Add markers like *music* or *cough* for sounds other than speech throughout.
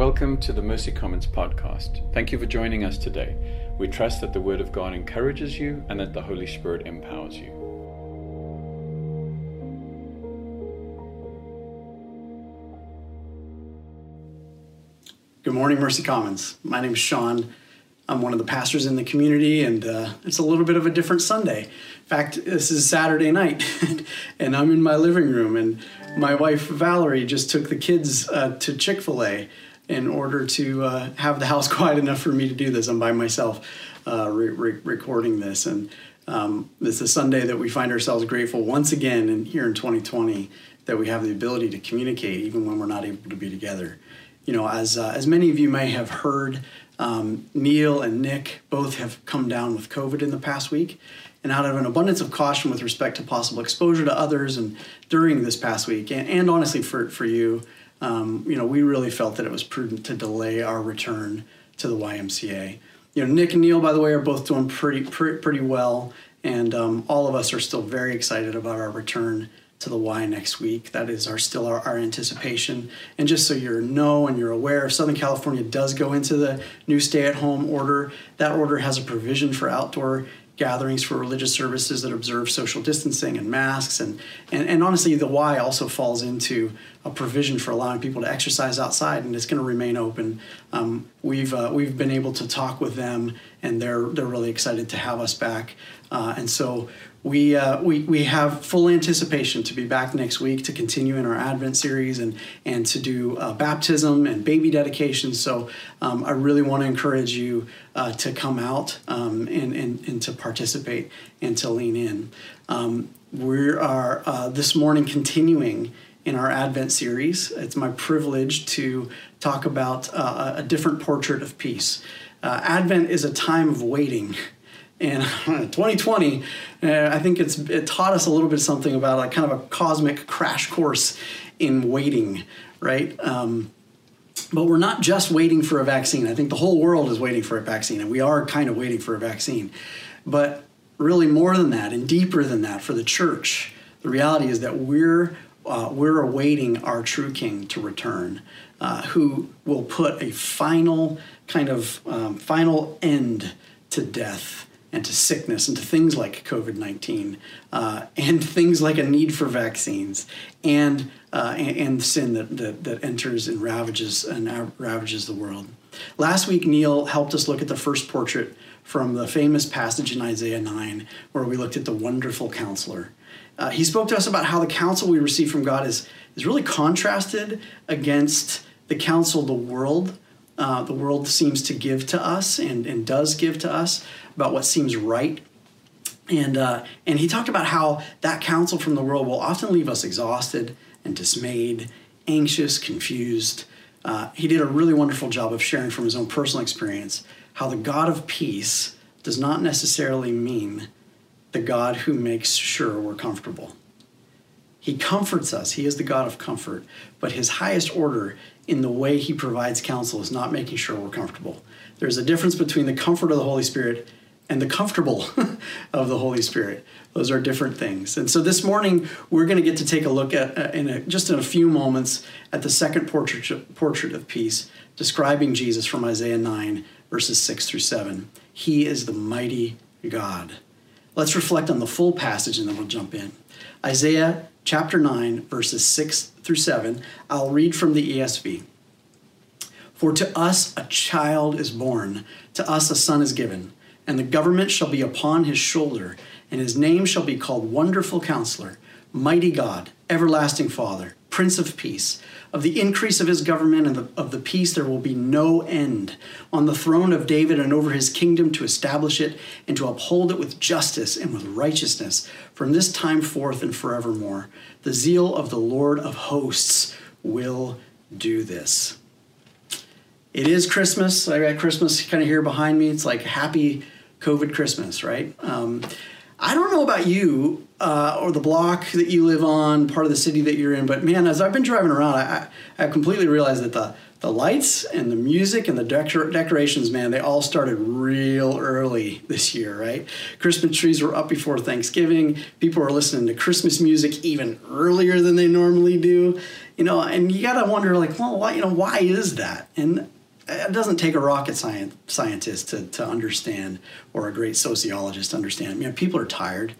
Welcome to the Mercy Commons podcast. Thank you for joining us today. We trust that the Word of God encourages you and that the Holy Spirit empowers you. Good morning, Mercy Commons. My name is Sean. I'm one of the pastors in the community, and uh, it's a little bit of a different Sunday. In fact, this is Saturday night, *laughs* and I'm in my living room, and my wife Valerie just took the kids uh, to Chick fil A in order to uh, have the house *laughs* quiet enough for me to do this. I'm by myself uh, re- re- recording this, and um, is a Sunday that we find ourselves grateful once again, and here in 2020, that we have the ability to communicate even when we're not able to be together. You know, as uh, as many of you may have heard, um, Neil and Nick both have come down with COVID in the past week. And out of an abundance of caution with respect to possible exposure to others and during this past week, and, and honestly for, for you, um, you know, we really felt that it was prudent to delay our return to the YMCA. You know, Nick and Neil, by the way, are both doing pretty pretty, pretty well, and um, all of us are still very excited about our return to the Y next week. That is our still our, our anticipation. And just so you know and you're aware, if Southern California does go into the new stay-at-home order, that order has a provision for outdoor gatherings for religious services that observe social distancing and masks. And, and, and honestly the Y also falls into a provision for allowing people to exercise outside and it's going to remain open. Um, we've uh, we've been able to talk with them and they're they're really excited to have us back. Uh, and so we, uh, we, we have full anticipation to be back next week to continue in our Advent series and, and to do uh, baptism and baby dedication. So um, I really want to encourage you uh, to come out um, and, and, and to participate and to lean in. Um, we are uh, this morning continuing in our Advent series. It's my privilege to talk about uh, a different portrait of peace. Uh, Advent is a time of waiting. And *laughs* 2020, uh, I think it's it taught us a little bit something about like kind of a cosmic crash course in waiting, right? Um, but we're not just waiting for a vaccine. I think the whole world is waiting for a vaccine, and we are kind of waiting for a vaccine. But really, more than that and deeper than that, for the church, the reality is that we're uh, we're awaiting our true King to return, uh, who will put a final kind of um, final end to death and to sickness and to things like COVID 19 uh, and things like a need for vaccines and, uh, and, and, sin that, that, that enters and ravages and ravages the world. Last week, Neil helped us look at the first portrait from the famous passage in Isaiah 9, where we looked at the wonderful counselor. Uh, he spoke to us about how the counsel we receive from God is, is really contrasted against the counsel the world uh, the world seems to give to us and, and does give to us about what seems right. And, uh, and he talked about how that counsel from the world will often leave us exhausted and dismayed, anxious, confused. Uh, he did a really wonderful job of sharing from his own personal experience how the God of peace does not necessarily mean the God who makes sure we're comfortable. He comforts us. He is the God of comfort. But his highest order in the way he provides counsel is not making sure we're comfortable. There's a difference between the comfort of the Holy Spirit and the comfortable *laughs* of the Holy Spirit. Those are different things. And so this morning we're going to get to take a look at uh, in a, just in a few moments at the second portrait portrait of peace describing Jesus from Isaiah 9 verses 6 through 7. He is the mighty God. Let's reflect on the full passage and then we'll jump in. Isaiah chapter 9, verses 6 through 7. I'll read from the ESV. For to us a child is born, to us a son is given, and the government shall be upon his shoulder, and his name shall be called Wonderful Counselor, Mighty God, Everlasting Father, Prince of Peace. Of the increase of his government and the, of the peace there will be no end. On the throne of David and over his kingdom to establish it and to uphold it with justice and with righteousness from this time forth and forevermore. The zeal of the Lord of hosts will do this. It is Christmas. I got Christmas kind of here behind me. It's like happy COVID Christmas, right? Um, I don't know about you uh, or the block that you live on, part of the city that you're in, but man, as I've been driving around, I, I completely realized that the the lights and the music and the decor- decorations, man, they all started real early this year, right? Christmas trees were up before Thanksgiving. People were listening to Christmas music even earlier than they normally do, you know. And you got to wonder, like, well, why, you know, why is that? And it doesn't take a rocket science, scientist to, to understand or a great sociologist to understand. You know, people are tired.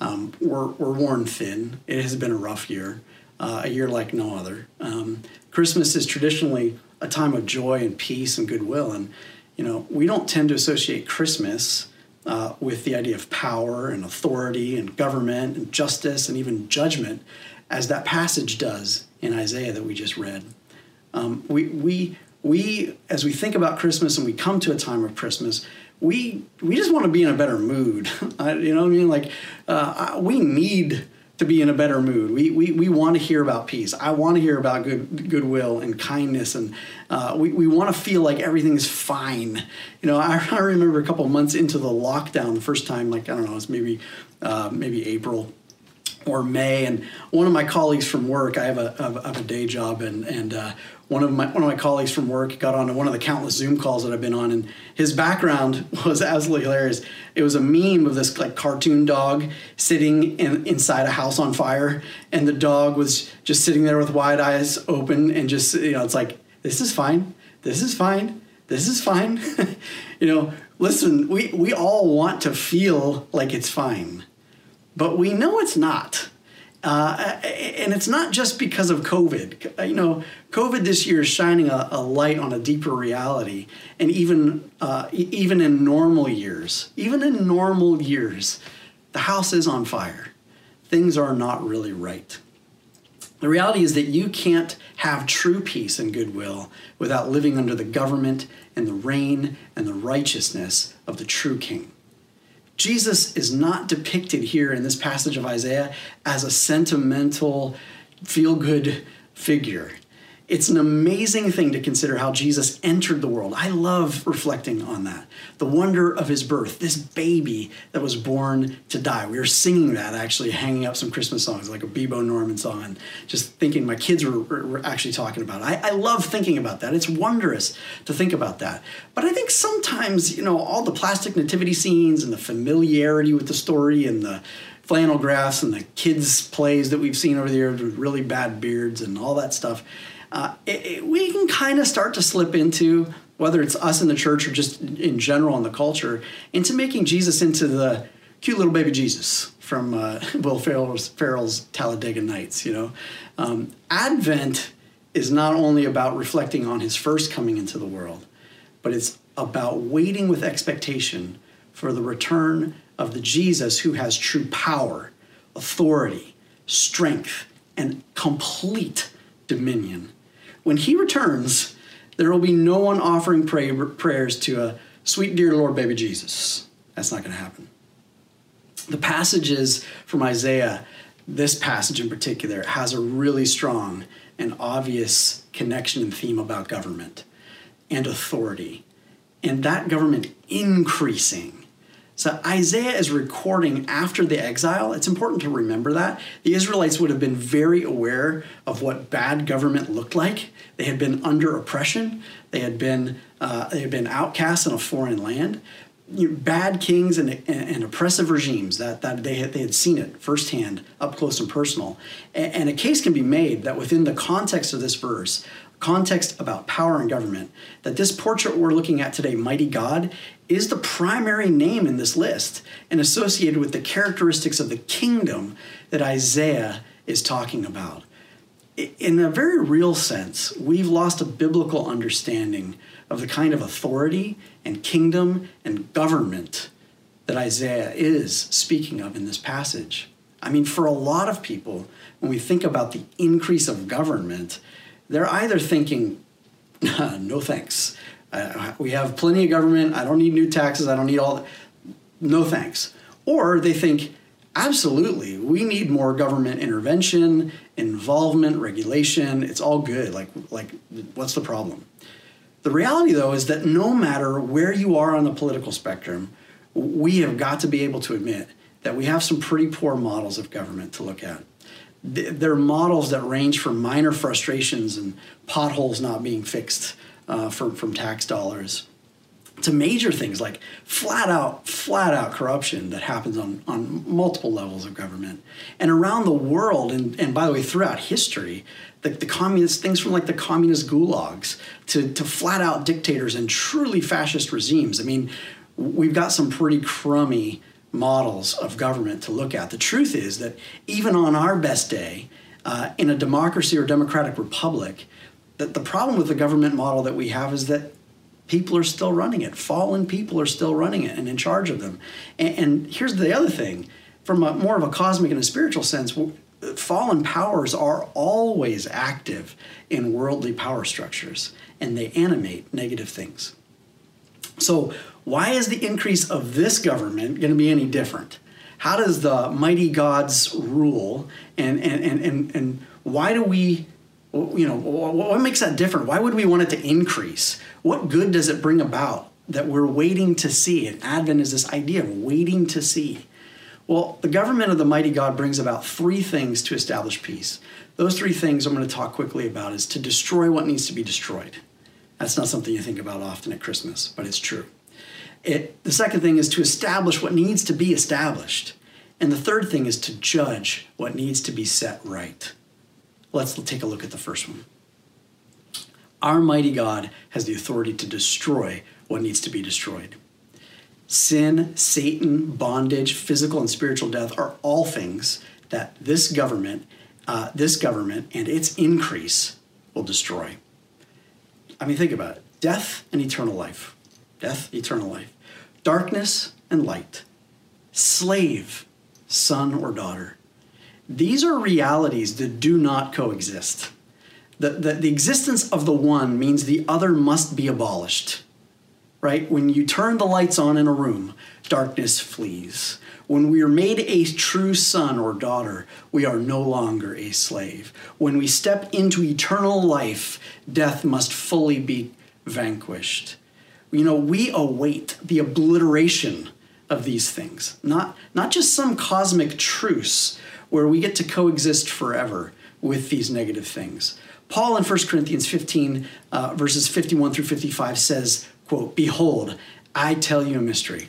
Um, we're, we're worn thin. It has been a rough year, uh, a year like no other. Um, Christmas is traditionally a time of joy and peace and goodwill. And, you know, we don't tend to associate Christmas uh, with the idea of power and authority and government and justice and even judgment as that passage does in Isaiah that we just read. Um, we, we, we, as we think about Christmas and we come to a time of Christmas, we, we just want to be in a better mood. *laughs* you know what I mean? Like, uh, we need to be in a better mood. We, we, we want to hear about peace. I want to hear about good goodwill and kindness, and uh, we, we want to feel like everything's fine. You know, *laughs* I, I remember a couple months into the lockdown, the first time, like I don't know, it's maybe uh, maybe April or May, and one of my colleagues from work, I have a, have a day job, and and uh, one of my one of my colleagues from work got on one of the countless Zoom calls that I've been on, and his background *laughs* was absolutely hilarious. It was a meme of this like cartoon dog sitting in, inside a house on fire, and the dog was just sitting there with wide eyes open, and just you know, it's like this is fine, this is fine, this is fine. *laughs* you know, listen, we we all want to feel like it's fine, but we know it's not uh, and it's not just because of COVID. You know, COVID this year is shining a, a light on a deeper reality. And even, uh, even in normal years, even in normal years, the house is on fire. Things are not really right. The reality is that you can't have true peace and goodwill without living under the government and the reign and the righteousness of the true King. Jesus is not depicted here in this passage of Isaiah as a sentimental, feel good figure it's an amazing thing to consider how Jesus entered the world. I love reflecting on that. The wonder of his birth, this baby that was born to die. We were singing that actually, hanging up some Christmas songs like a Bebo Norman song, and just thinking my kids were, were actually talking about it. I, I love thinking about that. It's wondrous to think about that. But I think sometimes, you know, all the plastic nativity scenes and the familiarity with the story and the flannel graphs and the kids' plays that we've seen over the years with really bad beards and all that stuff uh, it, it, we can kind of start to slip into whether it's us in the church or just in general in the culture into making Jesus into the cute little baby Jesus from uh, *laughs* Will Ferrell's, Ferrell's, Talladega Nights. You know, um, Advent is not only about reflecting on His first coming into the world, but it's about waiting with expectation for the return of the Jesus who has true power, authority, strength, and complete dominion. When he returns, there will be no one offering pray, prayers to a sweet, dear Lord, baby Jesus. That's not going to happen. The passages from Isaiah, this passage in particular, has a really strong and obvious connection and theme about government and authority, and that government increasing so Isaiah is recording after the exile. It's important to remember that. The Israelites would have been very aware of what bad government looked like. They had been under oppression. They had been uh, they had been outcasts in a foreign land. You know, bad kings and, and, and, oppressive regimes that, that they had, they had seen it firsthand, up close and personal. And, and a case can be made that within the context of this verse, context about power and government, that this portrait we're looking at today, Mighty God, is the primary name in this list and associated with the characteristics of the kingdom that Isaiah is talking about. In a very real sense, we've lost a biblical understanding of the kind of authority and kingdom and government that Isaiah is speaking of in this passage. I mean, for a lot of people, when we think about the increase of government, they're either thinking, *laughs* no thanks. Uh, we have plenty of government. I don't need new taxes. I don't need all that. No thanks. Or they think, absolutely, we need more government intervention, involvement, regulation. It's all good. Like, like what's the problem? The reality, though, is that no matter where you are on the political spectrum, we have got to be able to admit that we have some pretty poor models of government to look at. There are models that range from minor frustrations and potholes not being fixed uh, from, from tax dollars to major things like flat out, flat out corruption that happens on, on multiple levels of government. And around the world, and, and by the way, throughout history, the, the communist things from like the communist gulags to, to flat out dictators and truly fascist regimes. I mean, we've got some pretty crummy models of government to look at. The truth is that even on our best day, uh, in a democracy or democratic republic, that the problem with the government model that we have is that people are still running it. Fallen people are still running it and in charge of them. And, and here's the other thing from a, more of a cosmic and a spiritual sense, fallen powers are always active in worldly power structures and they animate negative things. So, why is the increase of this government going to be any different? How does the mighty God's rule? And, and, and, and, and why do we you know what makes that different? Why would we want it to increase? What good does it bring about that we're waiting to see? And advent is this idea of waiting to see. Well the government of the mighty god brings about three things to establish peace. Those three things i'm going to talk quickly about is to destroy what needs to be destroyed that's not something you think about often at christmas but it's true it, the second thing is to establish what needs to be established and the third thing is to judge what needs to be set right Let's take a look at the first one. Our mighty God has the authority to destroy what needs to be destroyed. Sin, Satan, bondage, physical and spiritual death are all things that this government, uh, this government and its increase will destroy. I mean, think about it death and eternal life. Death, eternal life. Darkness and light. Slave, son or daughter. These are realities that do not coexist. The, the, the existence of the one means the other must be abolished. Right? When you turn the lights on in a room, darkness flees. When we are made a true son or daughter, we are no longer a slave. When we step into eternal life, death must fully be vanquished. You know, we await the obliteration of these things, not, not just some cosmic truce where we get to coexist forever with these negative things. Paul in 1 Corinthians 15, uh, verses 51 through 55 says, quote, Behold, I tell you a mystery.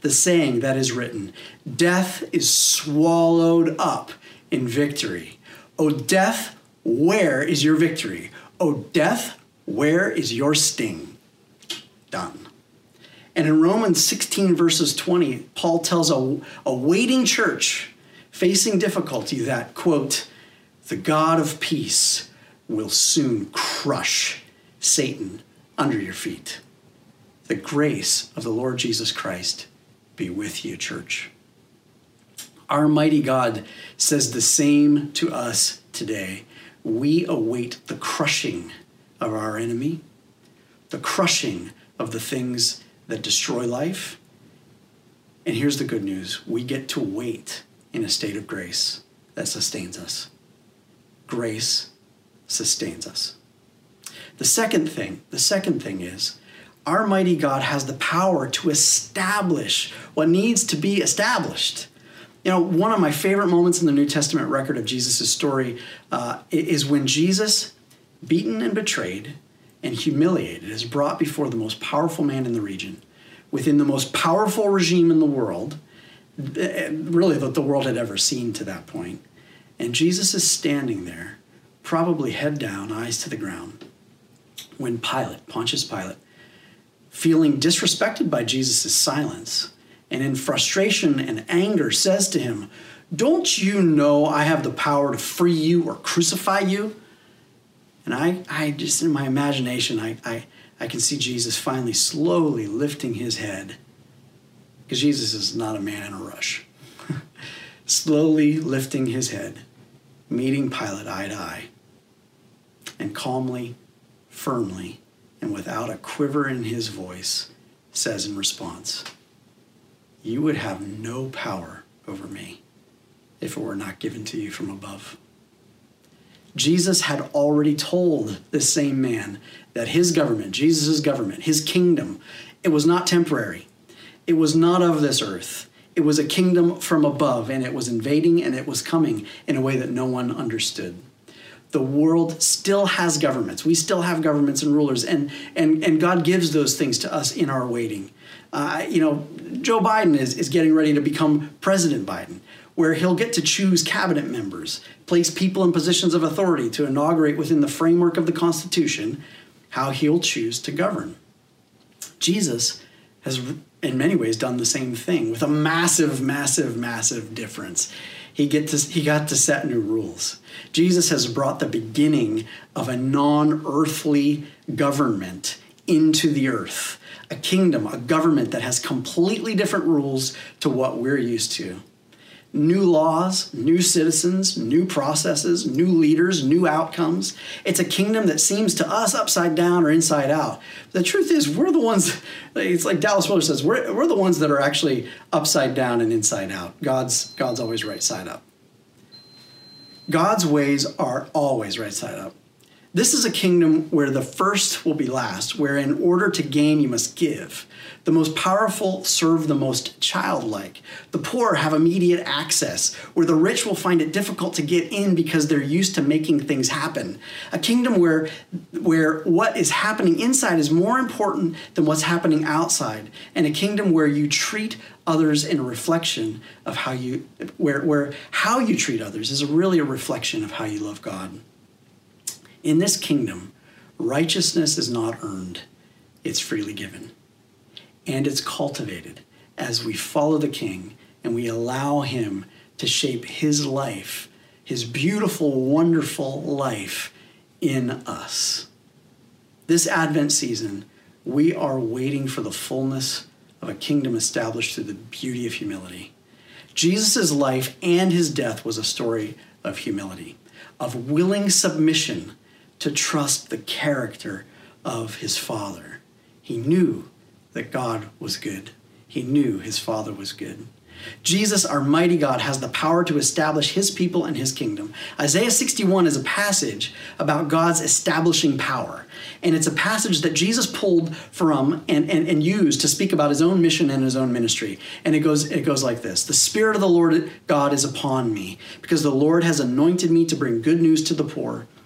the saying that is written Death is swallowed up in victory. O death, where is your victory? O death, where is your sting? Done. And in Romans 16, verses 20, Paul tells a, a waiting church facing difficulty that, quote, the God of peace will soon crush Satan under your feet. The grace of the Lord Jesus Christ be with you, church. Our mighty God says the same to us today. We await the crushing of our enemy, the crushing of the things that destroy life. And here's the good news we get to wait in a state of grace that sustains us. Grace sustains us. The second thing, the second thing is our mighty God has the power to establish what needs to be established. You know, one of my favorite moments in the New Testament record of Jesus' story uh, is when Jesus, beaten and betrayed, and humiliated is brought before the most powerful man in the region, within the most powerful regime in the world, eh, really that the world had ever seen to that point. And Jesus is standing there, probably head down, eyes to the ground, when Pilate, Pontius Pilate, feeling disrespected by Jesus' silence, and in frustration and anger says to him, Don't you know I have the power to free you or crucify you? And I, I just in my imagination, I, I, I can see Jesus finally slowly lifting his head. Because Jesus is not a man in a rush. *laughs* slowly lifting his head meeting Pilate eye to eye. And calmly, firmly, and without a quiver in his voice, says in response, You would have no power over me if it were not given to you from above. Jesus had already told this same man that his government, Jesus' government, his kingdom, it was not temporary. It was not of this earth. It was a kingdom from above, and it was invading and it was coming in a way that no one understood. The world still has governments. We still have governments and rulers, and, and, and God gives those things to us in our waiting. Uh, you know, Joe Biden is, is getting ready to become President Biden where he'll get to choose cabinet members, place people in positions of authority to inaugurate within the framework of the Constitution how he'll choose to govern. Jesus has, in many ways, done the same thing with a massive, massive, massive difference. He, get to, he got to set new rules. Jesus has brought the beginning of a non earthly government into the earth, a kingdom, a government that has completely different rules to what we're used to new laws, new citizens, new processes, new leaders, new outcomes. It's a kingdom that seems to us upside down or inside out. The truth is, we're the ones, it's like Dallas Willard says, we're, we're the ones that are actually upside down and inside out. God's, God's always right side up. God's ways are always right side up. This is a kingdom where the first will be last, where in order to gain, you must give. The most powerful serve the most childlike. The poor have immediate access, where the rich will find it difficult to get in because they're used to making things happen. A kingdom where, where what is happening inside is more important than what's happening outside, and a kingdom where you treat others in a reflection of how you where, where how you treat others is really a reflection of how you love God. In this kingdom, righteousness is not earned, it's freely given. And it's cultivated as we follow the King and we allow Him to shape His life, His beautiful, wonderful life in us. This Advent season, we are waiting for the fullness of a kingdom established through the beauty of humility. Jesus' life and his death was a story of humility, of willing submission to trust the character of his father. He knew that God was good. He knew his father was good. Jesus, our mighty God, has the power to establish his people and his kingdom. Isaiah 61 is a passage about God's establishing power. And it's a passage that Jesus pulled from and, and, and used to speak about his own mission and his own ministry. And it goes, it goes like this The Spirit of the Lord God is upon me, because the Lord has anointed me to bring good news to the poor.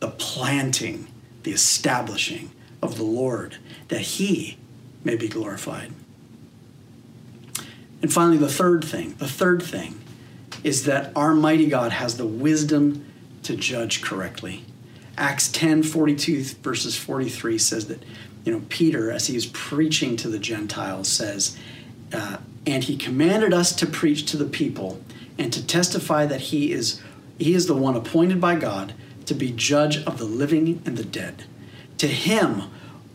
the planting, the establishing of the Lord, that he may be glorified. And finally, the third thing, the third thing is that our mighty God has the wisdom to judge correctly. Acts 10 42 verses 43 says that, you know, Peter, as he is preaching to the Gentiles, says, uh, and he commanded us to preach to the people and to testify that he is he is the one appointed by God to be judge of the living and the dead. To him,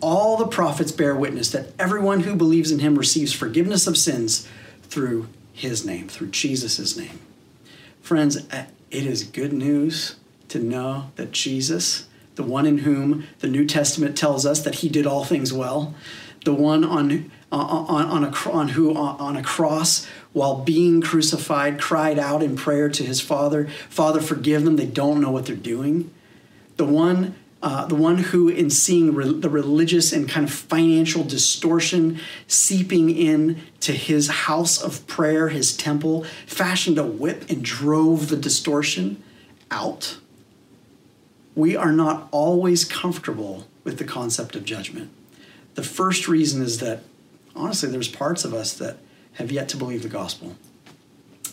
all the prophets bear witness that everyone who believes in him receives forgiveness of sins through his name, through Jesus' name. Friends, uh, it is good news to know that Jesus, the one in whom the New Testament tells us that he did all things well, the one on, on, on, a, on who on a cross while being crucified, cried out in prayer to his Father, Father, forgive them, they don't know what they're doing. The one, uh, the one who, in seeing re- the religious and kind of financial distortion seeping in to his house of prayer, his temple, fashioned a whip and drove the distortion out. We are not always comfortable with the concept of judgment. The first reason is that, honestly, there's parts of us that have yet to believe the gospel.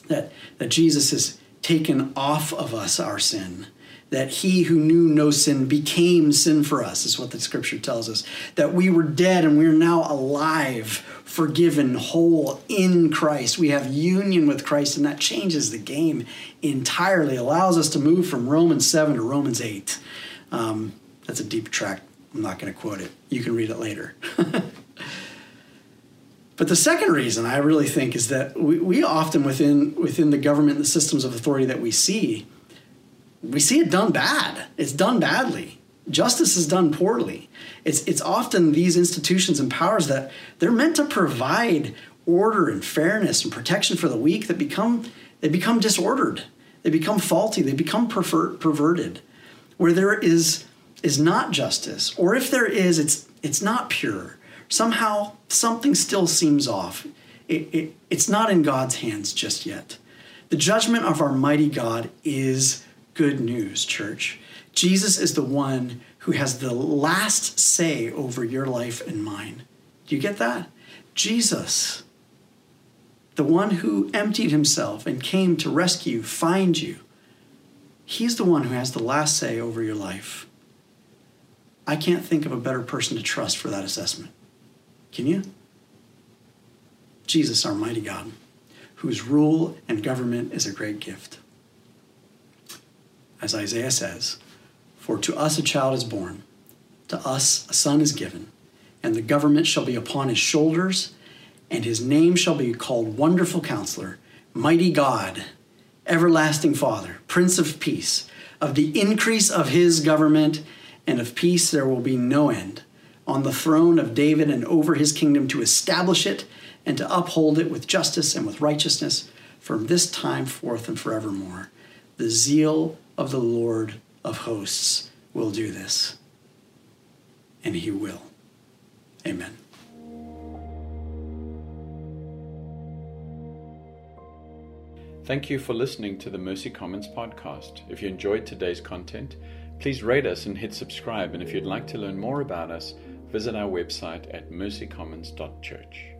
That, that Jesus has taken off of us our sin, that he who knew no sin became sin for us, is what the scripture tells us. That we were dead and we are now alive, forgiven, whole in Christ. We have union with Christ, and that changes the game entirely, allows us to move from Romans 7 to Romans 8. Um, that's a deep track. I'm not going to quote it. You can read it later. *laughs* But the second reason I really think is that we, we often within within the government and the systems of authority that we see, we see it done bad. It's done badly. Justice is done poorly. It's it's often these institutions and powers that they're meant to provide order and fairness and protection for the weak that become they become disordered. They become faulty. They become perver- perverted. Where there is is not justice, or if there is, it's it's not pure somehow something still seems off. It, it, it's not in God's hands just yet. The judgment of our mighty God is good news, church. Jesus is the one who has the last say over your life and mine. Do you get that? Jesus, the one who emptied himself and came to rescue, find you, he's the one who has the last say over your life. I can't think of a better person to trust for that assessment. Can you? Jesus, our mighty God, whose rule and government is a great gift. As Isaiah says, For to us a child is born, to us a son is given, and the government shall be upon his shoulders, and his name shall be called Wonderful Counselor, Mighty God, Everlasting Father, Prince of Peace. Of the increase of his government and of peace there will be no end on the throne of David and over his kingdom to establish it and to uphold it with justice and with righteousness from this time forth and forevermore. The zeal of the Lord of hosts will do this, and he will. Amen. Thank you for listening to the Mercy Commons podcast. If you enjoyed today's content, please rate us and hit subscribe. And if you'd like to learn more about us, visit our website at mercycommons.church.